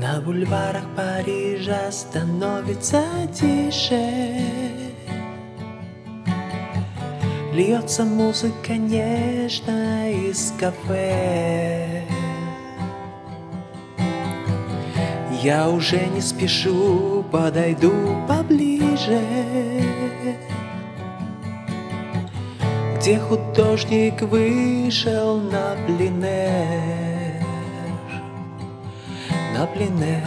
На бульварах Парижа становится тише. Льется музыка нежно из кафе. Я уже не спешу, подойду поближе. Где художник вышел на пленэр На пленэр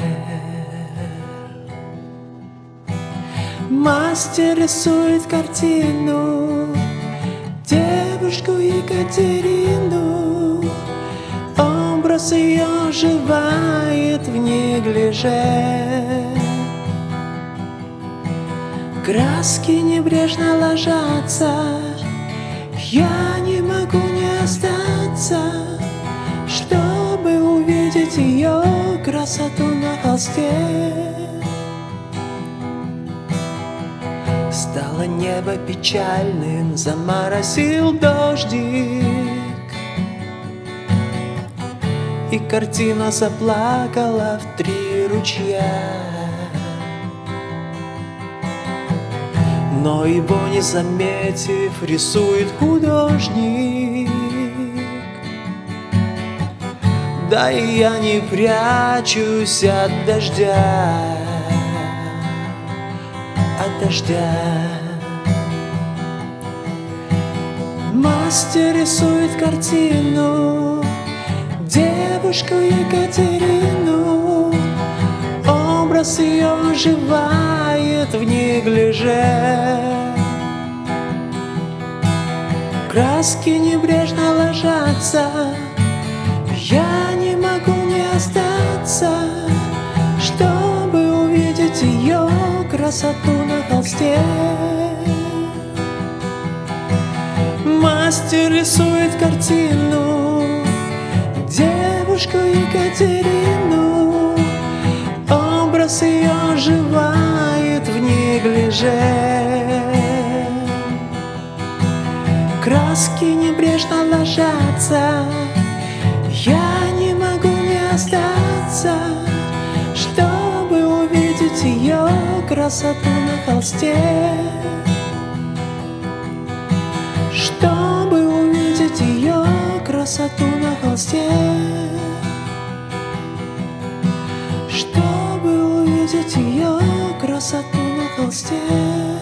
Мастер рисует картину Девушку Екатерину. Образ ее оживает в неглиже. Краски небрежно ложатся Я не красоту на холсте. Стало небо печальным, заморосил дождик. И картина заплакала в три ручья. Но его не заметив, рисует художник Да и я не прячусь от дождя. От дождя. Мастер рисует картину Девушку Екатерину. Образ ее оживает в неглиже. Краски небрежно ложатся Я не могу не остаться Чтобы увидеть ее красоту на холсте. Мастер рисует картину Девушку Екатерину. Образ ее оживает в неглиже. Краски небрежно ложатся Я не могу не остаться Чтобы увидеть ее красоту на холсте. Чтобы увидеть ее красоту на холсте. Чтобы увидеть ее красоту на холсте